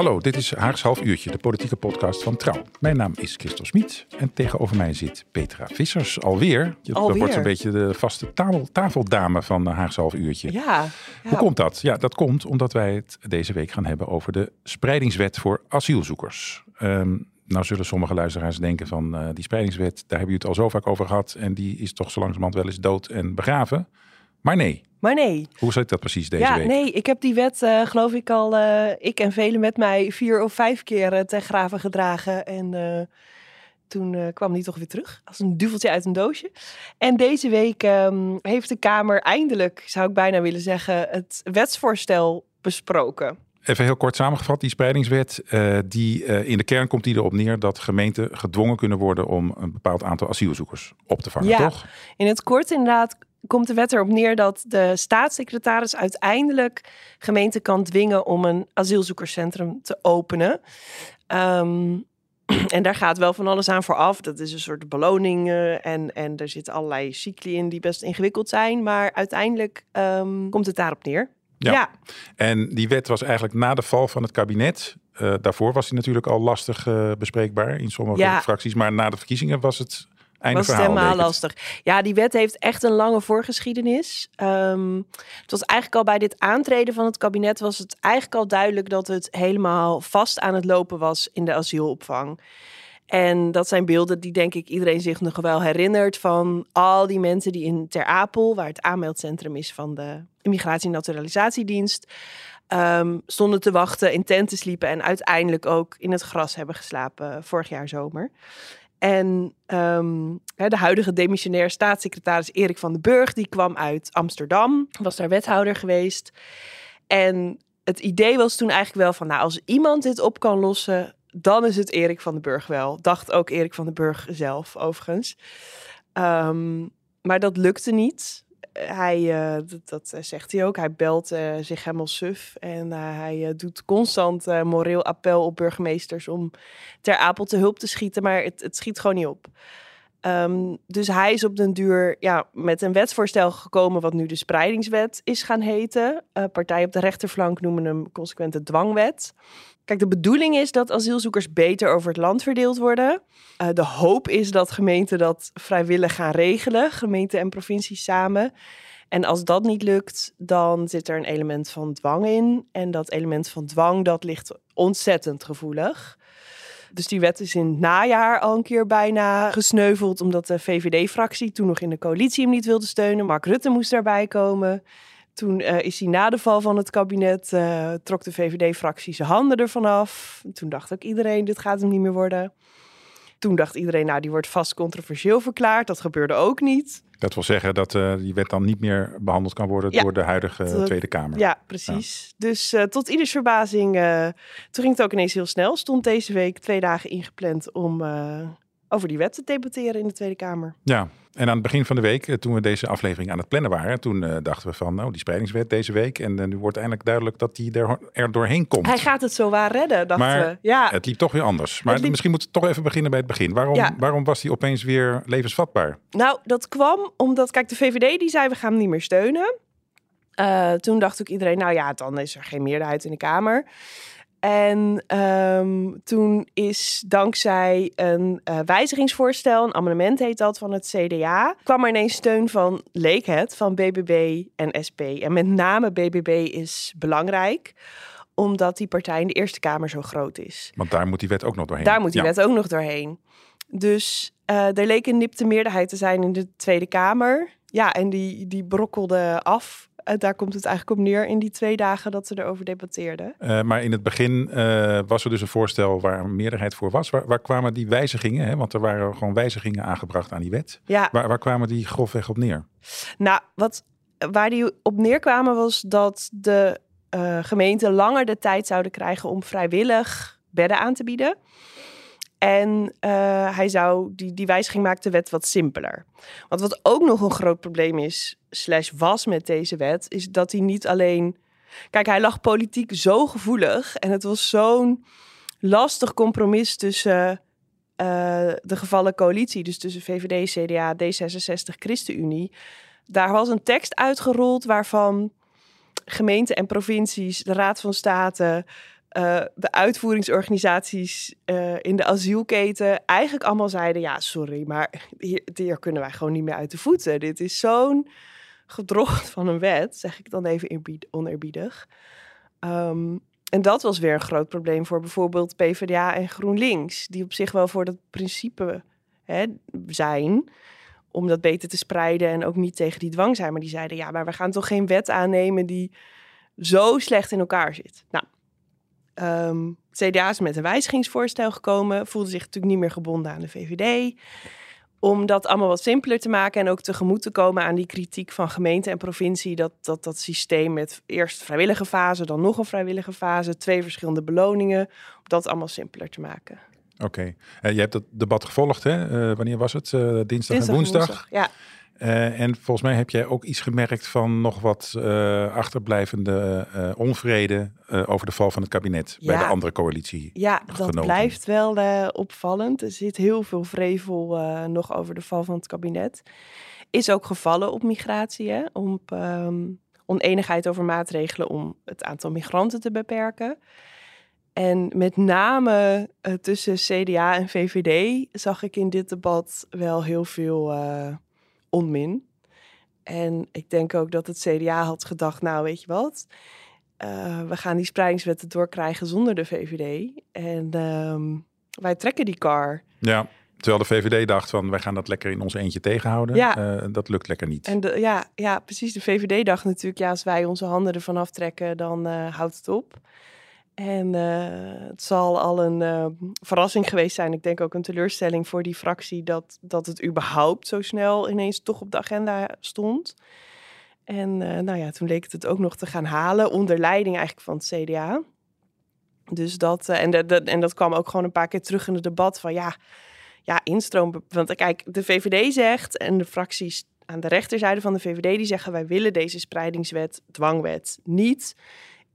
Hallo, dit is Haags Half Uurtje, de politieke podcast van Trouw. Mijn naam is Christel Smit en tegenover mij zit Petra Vissers. Alweer. Je Alweer. wordt een beetje de vaste tafel, tafeldame van Haags Half Uurtje. Ja, Hoe komt dat? Ja, dat komt omdat wij het deze week gaan hebben over de spreidingswet voor asielzoekers. Ehm, nou zullen sommige luisteraars denken van eh, die spreidingswet, daar hebben jullie het al zo vaak over gehad. En die is toch zo langzamerhand wel eens dood en begraven. Maar nee, maar nee. hoe zit dat precies deze ja, week? nee, ik heb die wet, eh, geloof ik al, eh, ik en velen met mij, vier of vijf keer eh, ten graven gedragen. En toen kwam die toch weer terug, als een duveltje uit een doosje. En deze week ehm, heeft de Kamer eindelijk, zou ik bijna willen zeggen, het wetsvoorstel besproken. Even heel kort samengevat, die spreidingswet, die, in de kern komt die erop neer dat gemeenten gedwongen kunnen worden om een bepaald aantal asielzoekers op te vangen, Ja. toch? In het kort inderdaad komt de wet erop neer dat de staatssecretaris uiteindelijk gemeenten kan dwingen om een asielzoekerscentrum te openen. Ehm, en daar gaat wel van alles aan vooraf. Dat is een soort beloning en, en er zitten allerlei cycli in die best ingewikkeld zijn. Maar uiteindelijk ehm, komt het daarop neer. Ja. ja. En die wet was eigenlijk na de val van het kabinet. eh, daarvoor was die natuurlijk al lastig eh, bespreekbaar in sommige Ja. fracties. Maar na de verkiezingen was het was het helemaal lastig. Ja, die wet heeft echt een lange voorgeschiedenis. Ehm, het was eigenlijk al bij dit aantreden van het kabinet was het eigenlijk al duidelijk dat het helemaal vast aan het lopen was in de asielopvang. En dat zijn beelden die denk ik iedereen zich nog wel herinnert van al die mensen die in Ter Apel, waar het aanmeldcentrum is van de Immigratie- en Naturalisatiedienst, ehm, stonden te wachten, in tenten sliepen en uiteindelijk ook in het gras hebben geslapen vorig jaar zomer. En ehm, de huidige demissionair staatssecretaris Erik van den Burg, die kwam uit Amsterdam, was daar wethouder geweest. En het idee was toen eigenlijk wel van, nou, als iemand dit op kan lossen, dan is het Erik van den Burg wel. Dacht ook Erik van den Burg zelf, overigens. Ehm, maar dat lukte niet. Hij, eh, dat, dat zegt hij ook, hij belt eh, zich helemaal suf. En eh, hij eh, doet constant eh, moreel appel op burgemeesters om ter Apel te hulp te schieten, maar het, het schiet gewoon niet op. Ehm, dus hij is op den duur ja, met een wetsvoorstel gekomen, wat nu de spreidingswet is gaan heten. Eh partijen op de rechterflank noemen hem consequente dwangwet. Kijk, de bedoeling is dat asielzoekers beter over het land verdeeld worden. Eh, de hoop is dat gemeenten dat vrijwillig gaan regelen, gemeenten en provincies samen. En als dat niet lukt, dan zit er een element van dwang in. En dat element van dwang, dat ligt ontzettend gevoelig. Dus die wet is in het najaar al een keer bijna gesneuveld, omdat de VVD-fractie toen nog in de coalitie hem niet wilde steunen. Mark Rutte moest daarbij komen. Toen eh, is hij na de val van het kabinet, eh, trok de VVD-fractie zijn handen ervan af. Toen dacht ook iedereen, dit gaat hem niet meer worden. Toen dacht iedereen, nou, die wordt vast controversieel verklaard. Dat gebeurde ook niet. Dat wil zeggen dat eh, die wet dan niet meer behandeld kan worden Ja. door de huidige Tweede Kamer. Ja, precies. Dus tot ieders verbazing, toen ging het ook ineens heel snel. Stond deze week twee dagen ingepland om over die wet te debatteren in de Tweede Kamer. Ja, en aan het begin van de week, eh, toen we deze aflevering aan het plannen waren, toen eh, dachten we van, nou, die spreidingswet deze week. En eh, nu wordt eindelijk duidelijk dat die er, er doorheen komt. Hij gaat het zo waar redden, dachten Maar we. Ja, Het liep toch weer anders. Maar liep- misschien moeten we toch even beginnen bij het begin. Waarom, Ja. waarom was die opeens weer levensvatbaar? nou, dat kwam omdat, kijk, de VVD die zei we gaan hem niet meer steunen. Toen dacht ook iedereen, nou ja, dan is er geen meerderheid in de Kamer. En ehm, toen is dankzij een eh, wijzigingsvoorstel, een amendement heet dat, van het CDA, kwam er ineens steun van, leek het, van BBB en SP. En met name BBB is belangrijk, omdat die partij in de Eerste Kamer zo groot is. Want daar moet die wet ook nog doorheen. Daar moet die Ja. wet ook nog doorheen. Dus eh, er leek een nipte meerderheid te zijn in de Tweede Kamer. Ja, en die, die brokkelde af. Eh, daar komt het eigenlijk op neer in die twee dagen dat ze erover debatteerden. Eh, maar in het begin eh, was er dus een voorstel waar een meerderheid voor was. Waar, waar kwamen die wijzigingen? Hè? Want er waren gewoon wijzigingen aangebracht aan die wet. Ja, Waar, waar kwamen die grofweg op neer? nou, wat, waar die op neerkwamen was dat de gemeenten langer de tijd zouden krijgen om vrijwillig bedden aan te bieden. En uh, hij zou, die, die wijziging maakt de wet wat simpeler. Want wat ook nog een groot probleem is, slash was met deze wet, is dat hij niet alleen. Kijk, hij lag politiek zo gevoelig en het was zo'n lastig compromis tussen uh, de gevallen coalitie, dus tussen VVD, CDA, D66, ChristenUnie. Daar was een tekst uitgerold waarvan gemeenten en provincies, de Raad van State, uh, de uitvoeringsorganisaties uh, in de asielketen eigenlijk allemaal zeiden: ja, sorry, maar hier, kunnen wij gewoon niet meer uit de voeten. Dit is zo'n gedrocht van een wet, zeg ik dan even oneerbiedig. Um, en dat was weer een groot probleem voor bijvoorbeeld PvdA en GroenLinks, die op zich wel voor dat principe hè, zijn om dat beter te spreiden en ook niet tegen die dwang zijn. Maar die zeiden, ja, maar we gaan toch geen wet aannemen die zo slecht in elkaar zit. Nou, um, CDA is met een wijzigingsvoorstel gekomen, voelde zich natuurlijk niet meer gebonden aan de VVD om dat allemaal wat simpeler te maken en ook tegemoet te komen aan die kritiek van gemeente en provincie. Dat dat, dat systeem met eerst vrijwillige fase, dan nog een vrijwillige fase, twee verschillende beloningen, om dat allemaal simpeler te maken. Oké, okay. uh, je hebt dat debat gevolgd, hè? Uh, wanneer was het? Uh, dinsdag, dinsdag, en woensdag? woensdag ja. Uh, en volgens mij heb jij ook iets gemerkt van nog wat uh, achterblijvende uh, onvrede over de val van het kabinet ja. bij de andere coalitie. Ja, dat blijft wel opvallend. Er zit heel veel vrevel nog over de val van het kabinet. Is ook gevallen op migratie, hè? op um, oneenigheid over maatregelen om het aantal migranten te beperken. En met name tussen CDA en VVD zag ik in dit debat wel heel veel onmin. En ik denk ook dat het CDA had gedacht, nou weet je wat, uh, we gaan die spreidingswetten doorkrijgen zonder de VVD. En uh, wij trekken die car. Ja, terwijl de VVD dacht van, wij gaan dat lekker in ons eentje tegenhouden. Ja. Uh, dat lukt lekker niet. En de, ja, ja, precies. De VVD dacht natuurlijk, ja, als wij onze handen ervan aftrekken, dan uh, houdt het op. En uh, het zal al een uh, verrassing geweest zijn. Ik denk ook een teleurstelling voor die fractie dat, dat het überhaupt zo snel ineens toch op de agenda stond. En uh, nou ja, toen leek het het ook nog te gaan halen onder leiding eigenlijk van het CDA. Dus dat, en, de, de, en dat kwam ook gewoon een paar keer terug in het debat van ja, ja, instroom. Want kijk, de VVD zegt en de fracties aan de rechterzijde van de VVD die zeggen wij willen deze spreidingswet, dwangwet niet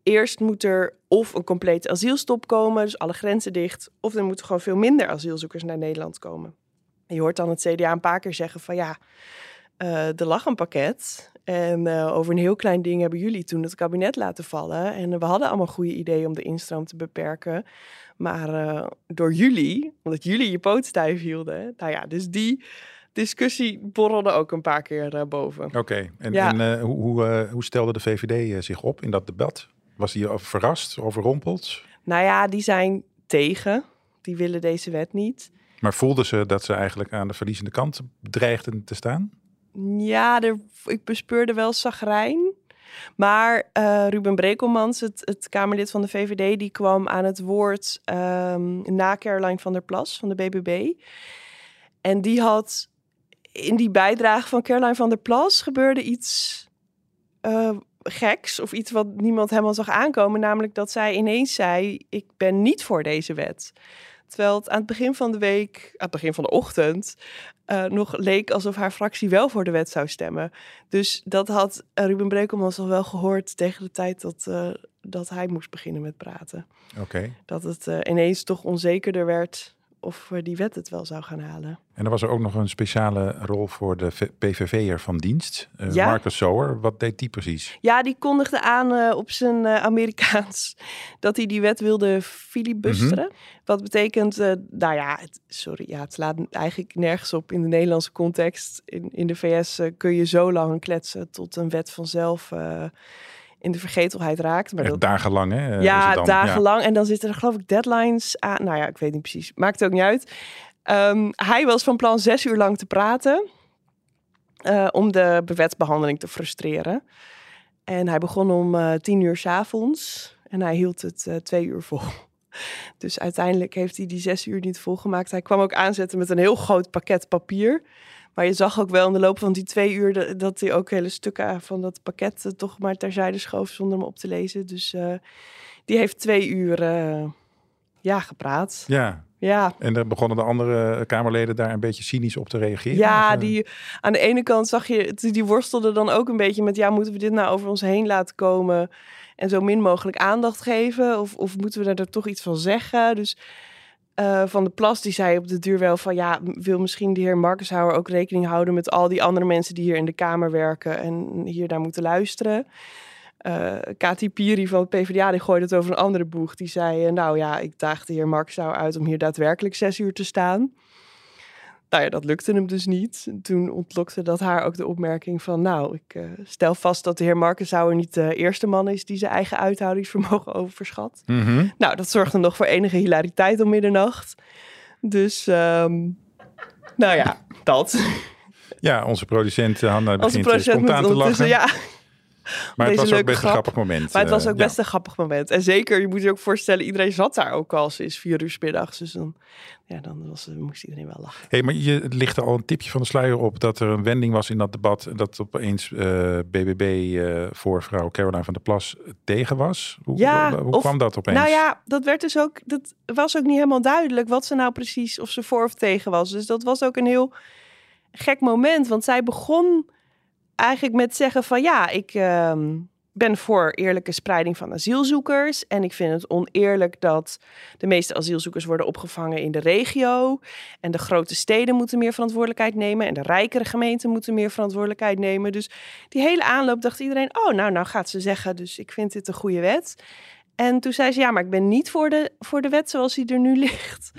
eerst moet er of een complete asielstop komen, dus alle grenzen dicht, of er moeten gewoon veel minder asielzoekers naar Nederland komen. En je hoort dan het CDA een paar keer zeggen van ja, uh, er lag een pakket en uh, over een heel klein ding hebben jullie toen het kabinet laten vallen. En we hadden allemaal goede ideeën om de instroom te beperken. Maar uh, door jullie, omdat jullie je poot stijf hielden, nou ja, dus die discussie borrelde ook een paar keer boven. Oké, en, ja. en hoe, hoe, hoe stelde de VVD zich op in dat debat? Was hij verrast, overrompeld? Nou ja, die zijn tegen. Die willen deze wet niet. Maar voelden ze dat ze eigenlijk aan de verliezende kant dreigden te staan? Ja, er, ik bespeurde wel zagrijn. Maar uh, Ruben Brekelmans, het, het, Kamerlid van de VVD, die kwam aan het woord um, na Caroline van der Plas van de BBB. En die had in die bijdrage van Caroline van der Plas gebeurde iets uh, geks of iets wat niemand helemaal zag aankomen. Namelijk dat zij ineens zei: Ik ben niet voor deze wet. Terwijl het aan het begin van de week, aan het begin van de ochtend, uh, nog leek alsof haar fractie wel voor de wet zou stemmen. Dus dat had Ruben Brekelmans al wel gehoord tegen de tijd dat, uh, dat hij moest beginnen met praten. Oké. Dat het uh, ineens toch onzekerder werd of die wet het wel zou gaan halen. En er was er ook nog een speciale rol voor de PVV'er van dienst, uh, ja? Marcus Sower. Wat deed die precies? Ja, die kondigde aan uh, op zijn uh, Amerikaans dat hij die wet wilde filibusteren. Mm -hmm. Wat betekent, nou ja, het, sorry, ja, het slaat eigenlijk nergens op in de Nederlandse context. In, in de VS kun je zo lang kletsen tot een wet vanzelf in de vergetelheid raakt. Maar dat... dagenlang, hè? Ja, dagenlang. Ja. En dan zitten er geloof ik deadlines aan. Nou ja, ik weet niet precies. Maakt ook niet uit. Um, hij was van plan zes uur lang te praten. Uh, om de bewetsbehandeling te frustreren. En hij begon om uh, tien uur s avonds. En hij hield het uh, twee uur vol. Dus uiteindelijk heeft hij die zes uur niet volgemaakt. Hij kwam ook aanzetten met een heel groot pakket papier. Maar je zag ook wel in de loop van die twee uur dat hij ook hele stukken van dat pakket toch maar terzijde schoof zonder hem op te lezen. Dus uh, die heeft twee uur uh, ja, gepraat. Ja, Ja, en dan begonnen de andere Kamerleden daar een beetje cynisch op te reageren. Ja, Of, eh, die, aan de ene kant zag je, die worstelde dan ook een beetje met, ja, moeten we dit nou over ons heen laten komen en zo min mogelijk aandacht geven? Of, of moeten we er toch iets van zeggen? Dus eh, Van de Plas, die zei op de duur wel van, ja, wil misschien de heer Markenshouwer ook rekening houden met al die andere mensen die hier in de Kamer werken en hier naar moeten luisteren? Eh Kati Piri van het PvdA, die gooide het over een andere boeg. Die zei, eh, nou ja, ik daag de heer Markenshouwer uit om hier daadwerkelijk zes uur te staan. Nou ja, dat lukte hem dus niet. En Toen ontlokte dat haar ook de opmerking van... nou, ik eh, stel vast dat de heer Markensauer niet de eerste man is... die zijn eigen uithoudingsvermogen overschat. mhm. Nou, dat zorgde nog voor enige hilariteit om middernacht. Dus, ehm, nou ja, dat. Ja, onze producent eh, Hanna Onze begint eh, producent spontaan te lachen. ja. Maar het was ook best een grap. grappig moment. Maar het was eh, ook ja. best een grappig moment. En zeker, je moet je ook voorstellen, iedereen zat daar ook al sinds vier uur 's middags. Dus dan, ja, dan was, moest iedereen wel lachen. Hey, maar je lichtte al een tipje van de sluier op dat er een wending was in dat debat. En dat opeens eh, BBB eh, voor vrouw Caroline van der Plas tegen was. Hoe, Ja, hoe of- kwam dat opeens? Nou ja, dat werd dus ook. Dat was ook niet helemaal duidelijk wat ze nou precies of ze voor of tegen was. Dus dat was ook een heel gek moment. Want zij begon eigenlijk met zeggen van ja, ik ehm, ben voor eerlijke spreiding van asielzoekers. En ik vind het oneerlijk dat de meeste asielzoekers worden opgevangen in de regio. En de grote steden moeten meer verantwoordelijkheid nemen. En de rijkere gemeenten moeten meer verantwoordelijkheid nemen. Dus die hele aanloop dacht iedereen, oh nou, nou gaat ze zeggen. Dus ik vind dit een goede wet. En toen zei ze, ja, maar ik ben niet voor de, voor de wet zoals die er nu ligt.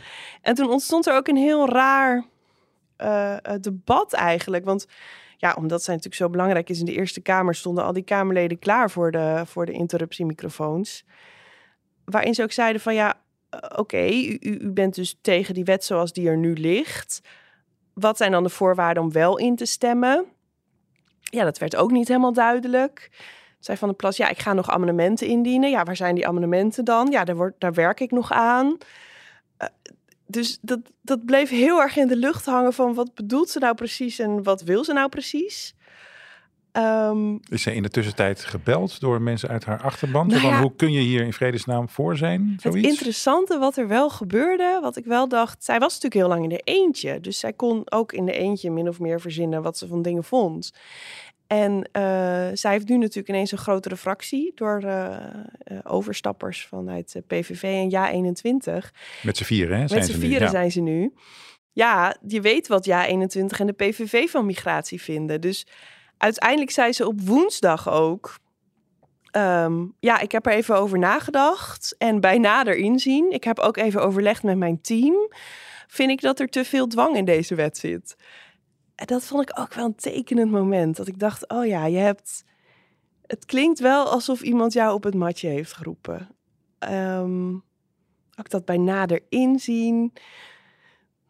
En toen ontstond er ook een heel raar eh, eh, debat eigenlijk. Want ja, omdat zij natuurlijk zo belangrijk is in de Eerste Kamer... stonden al die Kamerleden klaar voor de, voor de interruptiemicrofoons. Waarin ze ook zeiden van, ja, eh, oké, u, u bent dus tegen die wet zoals die er nu ligt. Wat zijn dan de voorwaarden om wel in te stemmen? Ja, dat werd ook niet helemaal duidelijk zei Van der Plas, ja, ik ga nog amendementen indienen. Ja, waar zijn die amendementen dan? Ja, daar, wordt, daar werk ik nog aan. Eh, dus dat, dat bleef heel erg in de lucht hangen van wat bedoelt ze nou precies en wat wil ze nou precies? Ehm, Is zij in de tussentijd gebeld door mensen uit haar achterban? Nou ja. hoe kun je hier in vredesnaam voor zijn? het Zoiets? interessante wat er wel gebeurde, wat ik wel dacht, zij was natuurlijk heel lang in de eentje. Dus zij kon ook in de eentje min of meer verzinnen wat ze van dingen vond. En eh, zij heeft nu natuurlijk ineens een grotere fractie door eh, eh, overstappers vanuit eh, PVV en Ja21. Met z'n vieren, hè? zijn Met z'n nu. vieren Ja. zijn ze nu. Ja, je weet wat Ja21 en de PVV van migratie vinden. Dus uiteindelijk zei ze op woensdag ook... ehm, ja, ik heb er even over nagedacht. En bij nader inzien, ik heb ook even overlegd met mijn team... vind ik dat er te veel dwang in deze wet zit. Dat vond ik ook wel een tekenend moment. Dat ik dacht, oh ja, je hebt... Het klinkt wel alsof iemand jou op het matje heeft geroepen. Ook dat bij nader inzien.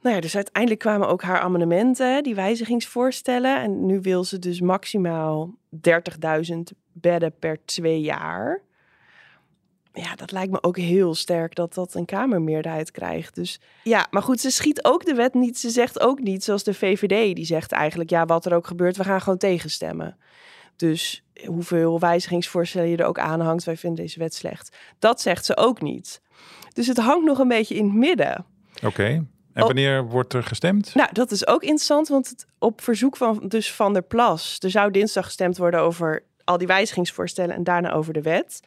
Nou ja, dus uiteindelijk kwamen ook haar amendementen, die wijzigingsvoorstellen. En nu wil ze dus maximaal 30.000 bedden per twee jaar. Ja, dat lijkt me ook heel sterk dat dat een Kamermeerderheid krijgt. Dus ja, maar goed, ze schiet ook de wet niet. Ze zegt ook niet, zoals de VVD, die zegt eigenlijk... ja, wat er ook gebeurt, we gaan gewoon tegenstemmen. Dus hoeveel wijzigingsvoorstellen je er ook aanhangt... wij vinden deze wet slecht. Dat zegt ze ook niet. Dus het hangt nog een beetje in het midden. Oké. En wanneer wordt er gestemd? Nou, dat is ook interessant, want het, op verzoek van dus Van der Plas... er zou dinsdag gestemd worden over al die wijzigingsvoorstellen... en daarna over de wet.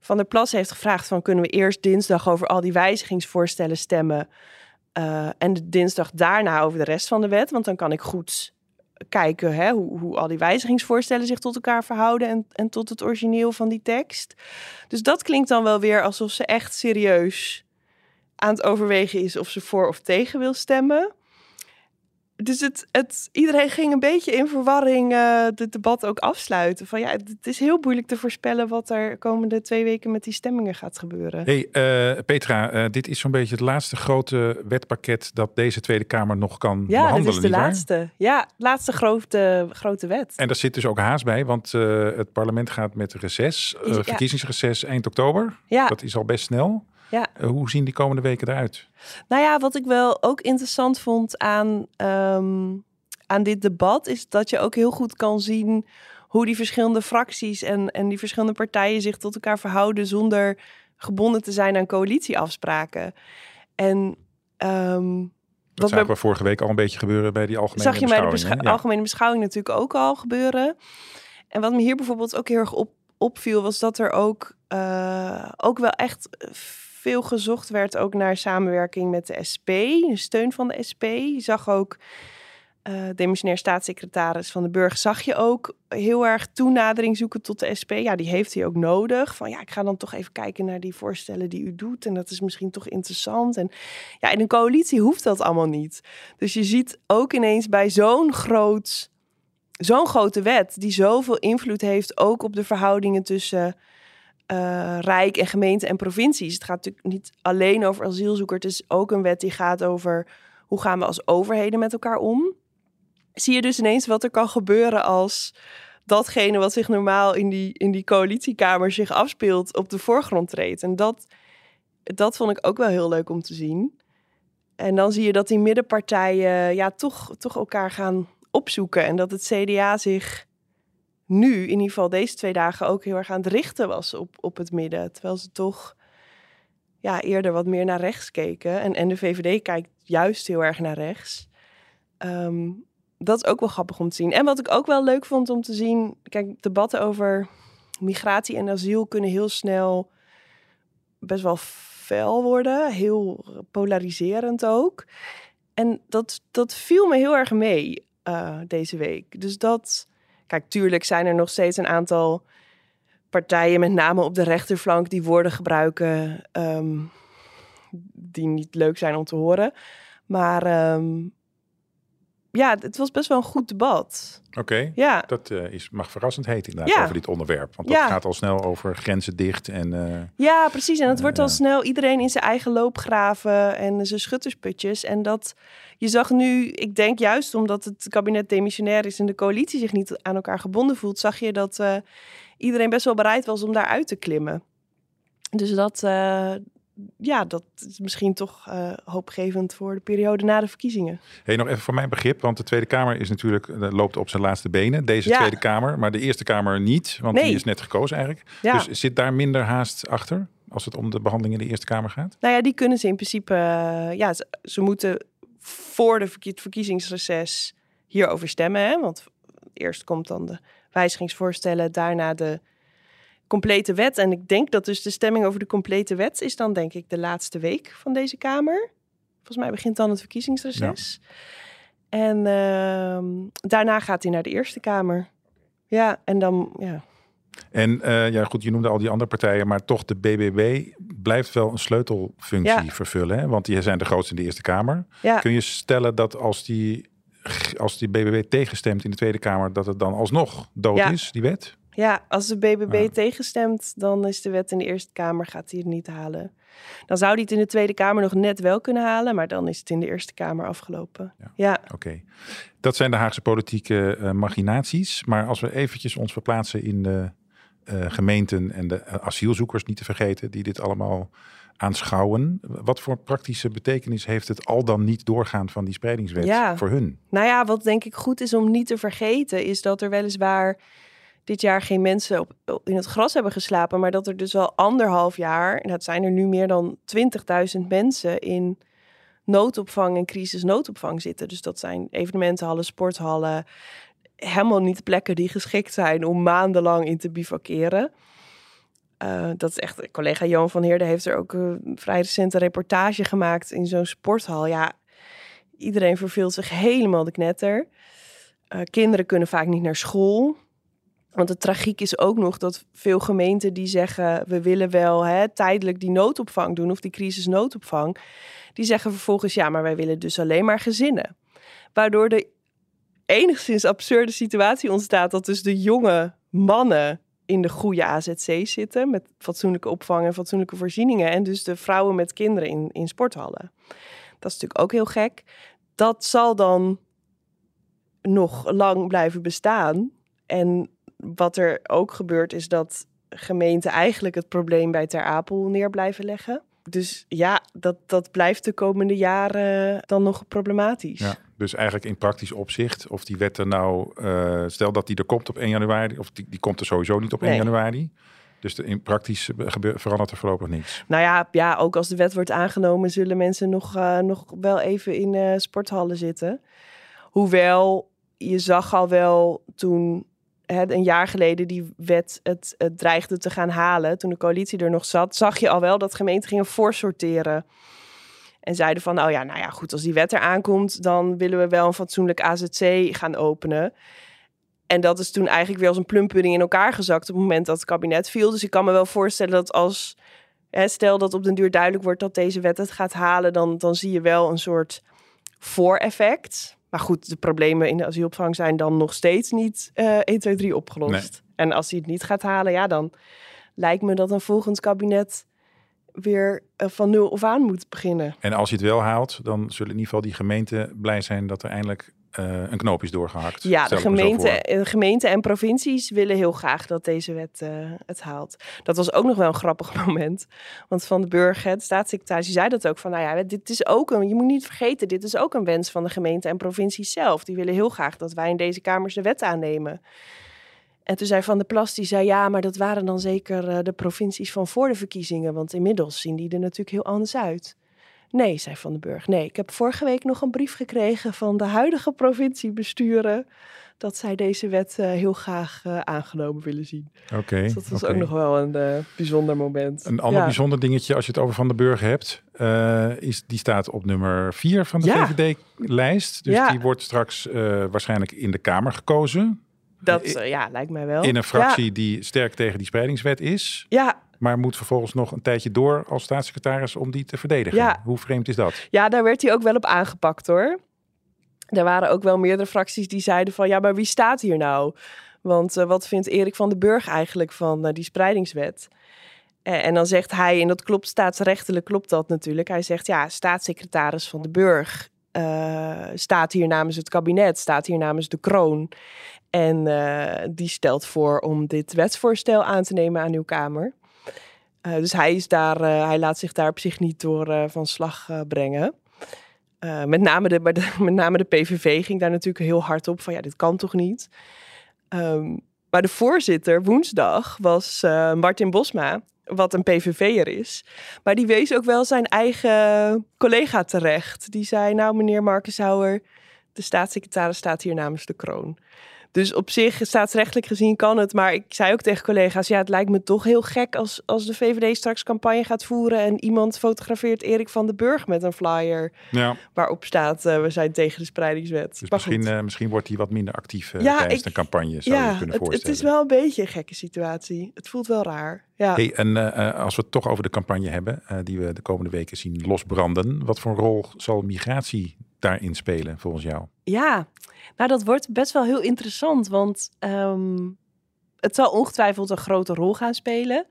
Van der Plas heeft gevraagd van... kunnen we eerst dinsdag over al die wijzigingsvoorstellen stemmen... eh, en de dinsdag daarna over de rest van de wet. Want dan kan ik goed kijken hè, hoe, hoe al die wijzigingsvoorstellen zich tot elkaar verhouden... En, en tot het origineel van die tekst. Dus dat klinkt dan wel weer alsof ze echt serieus aan het overwegen is of ze voor of tegen wil stemmen. Dus het, het, iedereen ging een beetje in verwarring uh, het debat ook afsluiten. Van ja, het is heel moeilijk te voorspellen wat er komende twee weken met die stemmingen gaat gebeuren. Hey, uh, Petra, uh, dit is zo'n beetje het laatste grote wetpakket dat deze Tweede Kamer nog kan ja, behandelen. Ja, dit is de laatste. Ja, laatste grote, grote wet. En daar zit dus ook haast bij, want het parlement gaat met reces, verkiezingsreces eind oktober. Ja. Dat is al best snel. Ja. Uh, hoe zien die komende weken eruit? Nou ja, wat ik wel ook interessant vond aan, um, aan dit debat, is dat je ook heel goed kan zien hoe die verschillende fracties en, en die verschillende partijen zich tot elkaar verhouden zonder gebonden te zijn aan coalitieafspraken. En ehm, Dat zagen we vorige week al een beetje gebeuren bij die algemene zag je bij de beschouwing. Ja. algemene beschouwing natuurlijk ook al gebeuren. En wat me hier bijvoorbeeld ook heel erg op, opviel, was dat er ook, eh, ook wel echt veel gezocht werd ook naar samenwerking met de SP, de steun van de SP. Je zag ook eh demissionair staatssecretaris van de Burg, zag je ook heel erg toenadering zoeken tot de SP. Ja, die heeft hij ook nodig. Van ja, ik ga dan toch even kijken naar die voorstellen die u doet. En dat is misschien toch interessant. En ja, in een coalitie hoeft dat allemaal niet. Dus je ziet ook ineens bij zo'n groot, zo'n grote wet, die zoveel invloed heeft, ook op de verhoudingen tussen eh, Rijk en gemeente en provincies. Het gaat natuurlijk niet alleen over asielzoekers. Het is ook een wet die gaat over hoe gaan we als overheden met elkaar om. Zie je dus ineens wat er kan gebeuren als datgene wat zich normaal in die, in die coalitiekamer zich afspeelt op de voorgrond treedt. En dat, dat vond ik ook wel heel leuk om te zien. En dan zie je dat die middenpartijen ja, toch, toch elkaar gaan opzoeken. En dat het CDA zich nu, in ieder geval deze twee dagen, ook heel erg aan het richten was op, op het midden. Terwijl ze toch ja, eerder wat meer naar rechts keken. En, en de VVD kijkt juist heel erg naar rechts. Ehm, dat is ook wel grappig om te zien. En wat ik ook wel leuk vond om te zien... Kijk, debatten over migratie en asiel kunnen heel snel best wel fel worden. Heel polariserend ook. En dat, dat viel me heel erg mee eh, deze week. Dus dat... Kijk, tuurlijk zijn er nog steeds een aantal partijen, met name op de rechterflank, die woorden gebruiken ehm, die niet leuk zijn om te horen. Maar ehm, ja, het was best wel een goed debat. Oké, Ja, dat eh, is, mag verrassend heet inderdaad Ja. over dit onderwerp. Want dat Ja. gaat al snel over grenzen dicht en... eh, ja precies. En het wordt al snel iedereen in zijn eigen loopgraven en zijn schuttersputjes. En dat je zag nu, ik denk juist omdat het kabinet demissionair is en de coalitie zich niet aan elkaar gebonden voelt, zag je dat eh, iedereen best wel bereid was om daaruit te klimmen. Dus dat, eh, ja, dat is misschien toch eh, hoopgevend voor de periode na de verkiezingen. Hey, nog even voor mijn begrip, want de Tweede Kamer is natuurlijk, eh, loopt op zijn laatste benen. Deze Ja. Tweede Kamer, maar de Eerste Kamer niet, want Nee. die is net gekozen eigenlijk. Ja. Dus zit daar minder haast achter als het om de behandeling in de Eerste Kamer gaat? Nou ja, die kunnen ze in principe, eh, ja, ze, ze moeten voor de verkie- het verkiezingsreces hierover stemmen. Hè? Want eerst komt dan de wijzigingsvoorstellen, daarna de complete wet. En ik denk dat dus de stemming over de complete wet is dan denk ik de laatste week van deze Kamer. Volgens mij begint dan het verkiezingsreces. En ehm, daarna gaat hij naar de Eerste Kamer. Ja, en dan, ja. En eh, ja, goed, je noemde al die andere partijen, maar toch de BBB blijft wel een sleutelfunctie Ja. vervullen. Hè? Want die zijn de grootste in de Eerste Kamer. ja. Kun je stellen dat als die, als die BBB tegenstemt in de Tweede Kamer, dat het dan alsnog dood Ja. is, die wet? Ja, als de BBB Ja. tegenstemt, dan is de wet in de Eerste Kamer, gaat hij het niet halen. Dan zou hij het in de Tweede Kamer nog net wel kunnen halen, maar dan is het in de Eerste Kamer afgelopen. Ja. Ja, Oké. Dat zijn de Haagse politieke eh, machinaties. Maar als we eventjes ons verplaatsen in de eh, gemeenten en de eh, asielzoekers niet te vergeten, die dit allemaal aanschouwen. Wat voor praktische betekenis heeft het al dan niet doorgaan van die spreidingswet Ja. voor hun? nou ja, wat denk ik goed is om niet te vergeten, is dat er weliswaar dit jaar geen mensen op, in het gras hebben geslapen, maar dat er dus al anderhalf jaar, en dat zijn er nu meer dan 20.000 mensen in noodopvang en crisisnoodopvang zitten. Dus dat zijn evenementenhallen, sporthallen, helemaal niet plekken die geschikt zijn om maandenlang in te bivakeren. Eh, dat is echt, collega Johan van Heerde heeft er ook een vrij recente reportage gemaakt in zo'n sporthal. Ja, iedereen verveelt zich helemaal de knetter. Eh, kinderen kunnen vaak niet naar school. Want de tragiek is ook nog dat veel gemeenten die zeggen... we willen wel hè, tijdelijk die noodopvang doen of die crisisnoodopvang... die zeggen vervolgens ja, maar wij willen dus alleen maar gezinnen. Waardoor de enigszins absurde situatie ontstaat... dat dus de jonge mannen in de goede AZC's zitten... met fatsoenlijke opvang en fatsoenlijke voorzieningen... en dus de vrouwen met kinderen in, in sporthallen. Dat is natuurlijk ook heel gek. Dat zal dan nog lang blijven bestaan. En wat er ook gebeurt is dat gemeenten eigenlijk het probleem bij Ter Apel neer blijven leggen. Dus ja, dat, dat blijft de komende jaren dan nog problematisch. Ja, dus eigenlijk in praktisch opzicht, of die wet er nou, eh, stel dat die er komt op 1 januari, of die, die komt er sowieso niet op 1 Nee. januari. Dus de, in praktisch verandert er voorlopig niets. Nou ja, ja, ook als de wet wordt aangenomen, zullen mensen nog, uh, nog wel even in uh, sporthallen zitten. Hoewel je zag al wel toen een jaar geleden die wet het, dreigde te gaan halen, toen de coalitie er nog zat, zag je al wel dat gemeenten gingen voorsorteren. En zeiden van, nou ja, nou ja, goed, als die wet er aankomt, dan willen we wel een fatsoenlijk AZC gaan openen. En dat is toen eigenlijk weer als een plumpudding in elkaar gezakt op het moment dat het kabinet viel. Dus ik kan me wel voorstellen dat als, hè, stel dat op den duur duidelijk wordt dat deze wet het gaat halen, dan, dan zie je wel een soort vooreffect. Maar goed, de problemen in de asielopvang zijn dan nog steeds niet uh, 1, 2, 3 opgelost. En als hij het niet gaat halen, ja, dan lijkt me dat een volgend kabinet weer uh, van nul of aan moet beginnen. En als je het wel haalt, dan zullen in ieder geval die gemeenten blij zijn dat er eindelijk uh, een knoop is doorgehakt. Ja, de gemeente, de gemeente en provincies willen heel graag dat deze wet uh, het haalt. Dat was ook nog wel een grappig moment. Want Van de Burger, de staatssecretaris, die zei dat ook van, nou ja, dit is ook een, je moet niet vergeten, dit is ook een wens van de gemeente en provincies zelf. Die willen heel graag dat wij in deze kamers de wet aannemen. En toen zei Van der Plas, die zei ja, maar dat waren dan zeker uh, de provincies van voor de verkiezingen. Want inmiddels zien die er natuurlijk heel anders uit. Nee, zei Van den Burg. Nee, ik heb vorige week nog een brief gekregen van de huidige provinciebesturen. Dat zij deze wet uh, heel graag uh, aangenomen willen zien. Oké. Okay, dus dat was okay. ook nog wel een uh, bijzonder moment. Een ander ja. bijzonder dingetje als je het over Van den Burg hebt. is, die staat op nummer 4 van de ja. VVD-lijst. Dus ja. die wordt straks waarschijnlijk in de Kamer gekozen. Dat ja, lijkt mij wel. In een fractie die sterk tegen die spreidingswet is. Ja, maar moet vervolgens nog een tijdje door als staatssecretaris om die te verdedigen. Ja. Hoe vreemd is dat? Ja, daar werd hij ook wel op aangepakt hoor. Er waren ook wel meerdere fracties die zeiden van ja, maar wie staat hier nou? Want uh, wat vindt Erik van den Burg eigenlijk van uh, die spreidingswet? En, en dan zegt hij, en dat klopt staatsrechtelijk klopt dat natuurlijk. Hij zegt ja, staatssecretaris van den Burg uh, staat hier namens het kabinet, staat hier namens de kroon. En die stelt voor om dit wetsvoorstel aan te nemen aan uw Kamer. Uh, dus hij, is daar, uh, hij laat zich daar op zich niet door uh, van slag brengen. met, name de, met name de PVV ging daar natuurlijk heel hard op van ja, dit kan toch niet. Um, maar de voorzitter woensdag was Martin Bosma, wat een PVV'er is. Maar die wees ook wel zijn eigen collega terecht. Die zei, nou meneer Markenshouwer, de staatssecretaris staat hier namens de kroon. Dus op zich, staatsrechtelijk gezien kan het. Maar ik zei ook tegen collega's, ja, het lijkt me toch heel gek als, als de VVD straks campagne gaat voeren en iemand fotografeert Erik van den Burg met een flyer ja. waarop staat, uh, we zijn tegen de spreidingswet. Dus misschien, uh, misschien wordt hij wat minder actief uh, ja, tijdens ik, de campagne, zou ja, je kunnen voorstellen. Het, het is wel een beetje een gekke situatie. Het voelt wel raar. Ja. Hey, en als we het toch over de campagne hebben, die we de komende weken zien losbranden. Wat voor rol zal migratie daarin spelen volgens jou? Ja, nou dat wordt best wel heel interessant, want um, het zal ongetwijfeld een grote rol gaan spelen.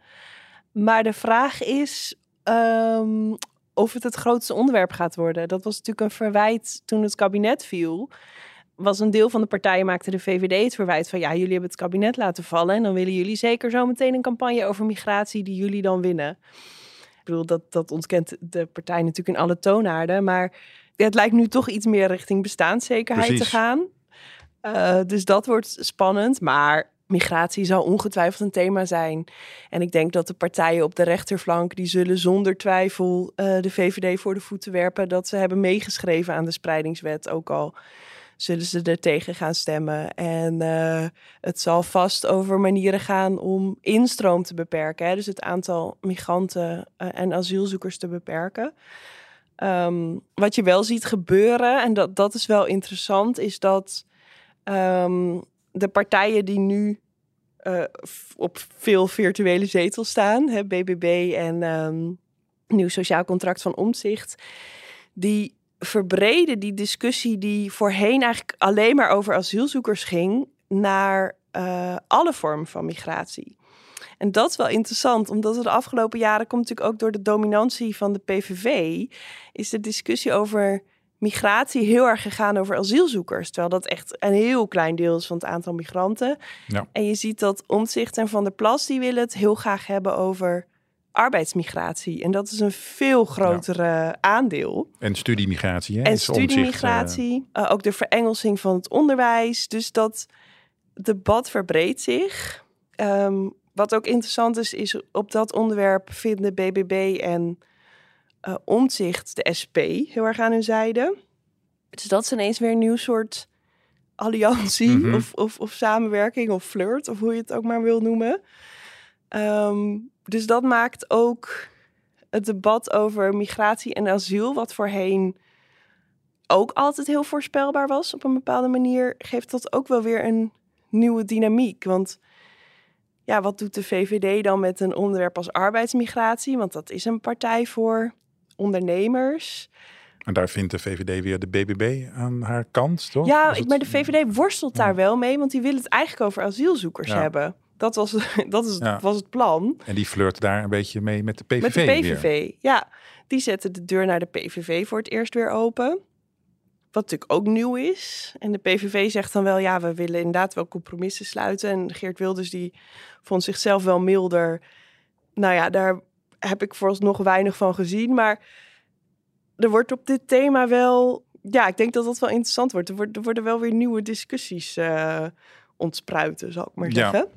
Maar de vraag is um, of het het grootste onderwerp gaat worden. Dat was natuurlijk een verwijt toen het kabinet viel. Was een deel van de partijen maakte de VVD het verwijt van ja, jullie hebben het kabinet laten vallen en dan willen jullie zeker zo meteen een campagne over migratie die jullie dan winnen. Ik bedoel, dat, dat ontkent de partij natuurlijk in alle toonaarden, maar het lijkt nu toch iets meer richting bestaanszekerheid Precies. te gaan. Uh, dus dat wordt spannend. Maar migratie zal ongetwijfeld een thema zijn. En ik denk dat de partijen op de rechterflank... die zullen zonder twijfel uh, de VVD voor de voeten werpen... dat ze hebben meegeschreven aan de spreidingswet. Ook al zullen ze er tegen gaan stemmen. En uh, het zal vast over manieren gaan om instroom te beperken. Hè? Dus het aantal migranten en asielzoekers te beperken. Um, wat je wel ziet gebeuren, en dat, dat is wel interessant, is dat um, de partijen die nu uh, op veel virtuele zetels staan, hè, BBB en um, Nieuw Sociaal Contract van Omzicht, die verbreden die discussie die voorheen eigenlijk alleen maar over asielzoekers ging, naar uh, alle vormen van migratie. En dat is wel interessant, omdat er de afgelopen jaren komt natuurlijk ook door de dominantie van de PVV, is de discussie over migratie heel erg gegaan over asielzoekers. Terwijl dat echt een heel klein deel is van het aantal migranten. Ja. En je ziet dat Omtzigt en Van der Plas, die willen het heel graag hebben over arbeidsmigratie. En dat is een veel grotere ja. aandeel. En studiemigratie. Hè? En studiemigratie. Uh... Uh, ook de verengelsing van het onderwijs. Dus dat debat verbreedt zich. Um, wat ook interessant is, is op dat onderwerp vinden BBB en uh, Omtzigt de SP heel erg aan hun zijde. Dus dat is ineens weer een nieuw soort alliantie Mhm. of, of, of samenwerking of flirt, of hoe je het ook maar wil noemen. Ehm, dus dat maakt ook het debat over migratie en asiel, wat voorheen ook altijd heel voorspelbaar was op een bepaalde manier, geeft dat ook wel weer een nieuwe dynamiek. Want ja, wat doet de VVD dan met een onderwerp als arbeidsmigratie? Want dat is een partij voor ondernemers. En daar vindt de VVD weer de BBB aan haar kant, toch? Ja, het- maar de VVD worstelt daar wel mee, want die wil het eigenlijk over asielzoekers Ja. hebben. Dat was, dat is, Ja. was het plan. En die flirt daar een beetje mee met de PVV Met de weer. PVV, ja. Die zetten de deur naar de PVV voor het eerst weer open. Wat natuurlijk ook nieuw is. En de PVV zegt dan wel, ja, we willen inderdaad wel compromissen sluiten. En Geert Wilders die vond zichzelf wel milder. Nou ja, daar heb ik vooralsnog weinig van gezien. Maar er wordt op dit thema wel... Ja, ik denk dat dat wel interessant wordt. Er worden, er worden wel weer nieuwe discussies eh, ontspruiten, zal ik maar Ja. zeggen.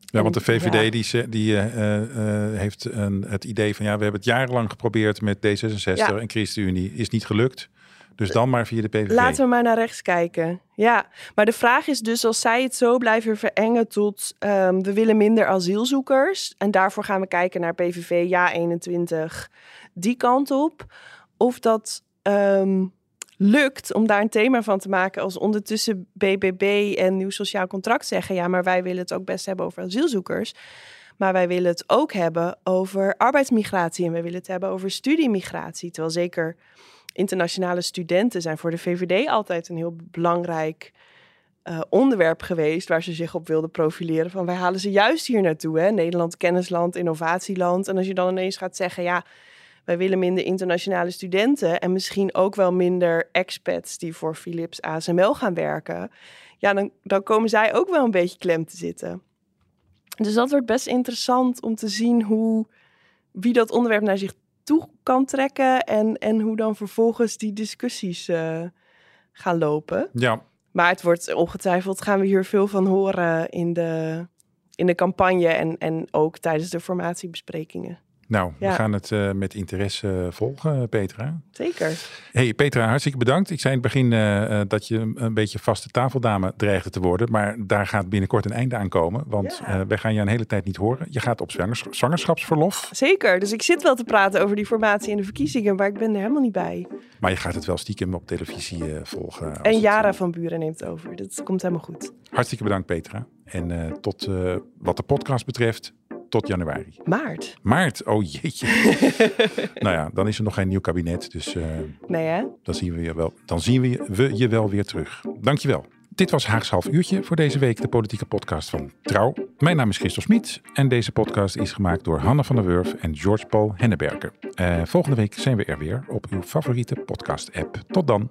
Ja, want de VVD Ja. die, die eh, eh, heeft een, het idee van ja, we hebben het jarenlang geprobeerd met D66 Ja. en ChristenUnie. Is niet gelukt. Dus dan maar via de PVV. Laten we maar naar rechts kijken. Ja, maar de vraag is dus als zij het zo blijven verengen tot ehm, we willen minder asielzoekers en daarvoor gaan we kijken naar PVV ja 21 die kant op, of dat ehm, lukt om daar een thema van te maken als ondertussen BBB en Nieuw Sociaal Contract zeggen ja, maar wij willen het ook best hebben over asielzoekers. Maar wij willen het ook hebben over arbeidsmigratie en wij willen het hebben over studiemigratie. Terwijl zeker internationale studenten zijn voor de VVD altijd een heel belangrijk eh, onderwerp geweest waar ze zich op wilden profileren. Van wij halen ze juist hier naartoe. Hè? Nederland, kennisland, innovatieland. En als je dan ineens gaat zeggen, ja, wij willen minder internationale studenten en misschien ook wel minder expats die voor Philips ASML gaan werken. Ja, dan, dan komen zij ook wel een beetje klem te zitten. Dus dat wordt best interessant om te zien hoe wie dat onderwerp naar zich toe kan trekken en, en hoe dan vervolgens die discussies eh, gaan lopen. Ja, Maar het wordt ongetwijfeld, gaan we hier veel van horen in de, in de campagne en, en ook tijdens de formatiebesprekingen. Nou, we gaan het eh, met interesse volgen, Petra. Zeker. Hey Petra, hartstikke bedankt. Ik zei in het begin eh, eh, dat je een beetje vaste tafeldame dreigde te worden. Maar daar gaat binnenkort een einde aan komen. Want Ja. wij gaan je een hele tijd niet horen. Je gaat op zwangers- zwangerschapsverlof. Zeker. Dus ik zit wel te praten over die formatie en de verkiezingen, maar ik ben er helemaal niet bij. Maar je gaat het wel stiekem op televisie volgen. En Jara van Buren neemt over. Dat komt helemaal goed. Hartstikke bedankt Petra. En tot wat de podcast betreft, tot januari. Maart. Maart, oh jeetje. nou ja, dan is er nog geen nieuw kabinet. Dus eh, Nee hè? dan zien, we je, wel, dan zien we, je- we je wel weer terug. Dankjewel. Dit was Haags Half Uurtje voor deze week, de politieke podcast van Trouw. Mijn naam is Christel Smit en deze podcast is gemaakt door Hanne van der Wurf en George Paul Henneberger. Eh, volgende week zijn we er weer op uw favoriete podcast-app. Tot dan.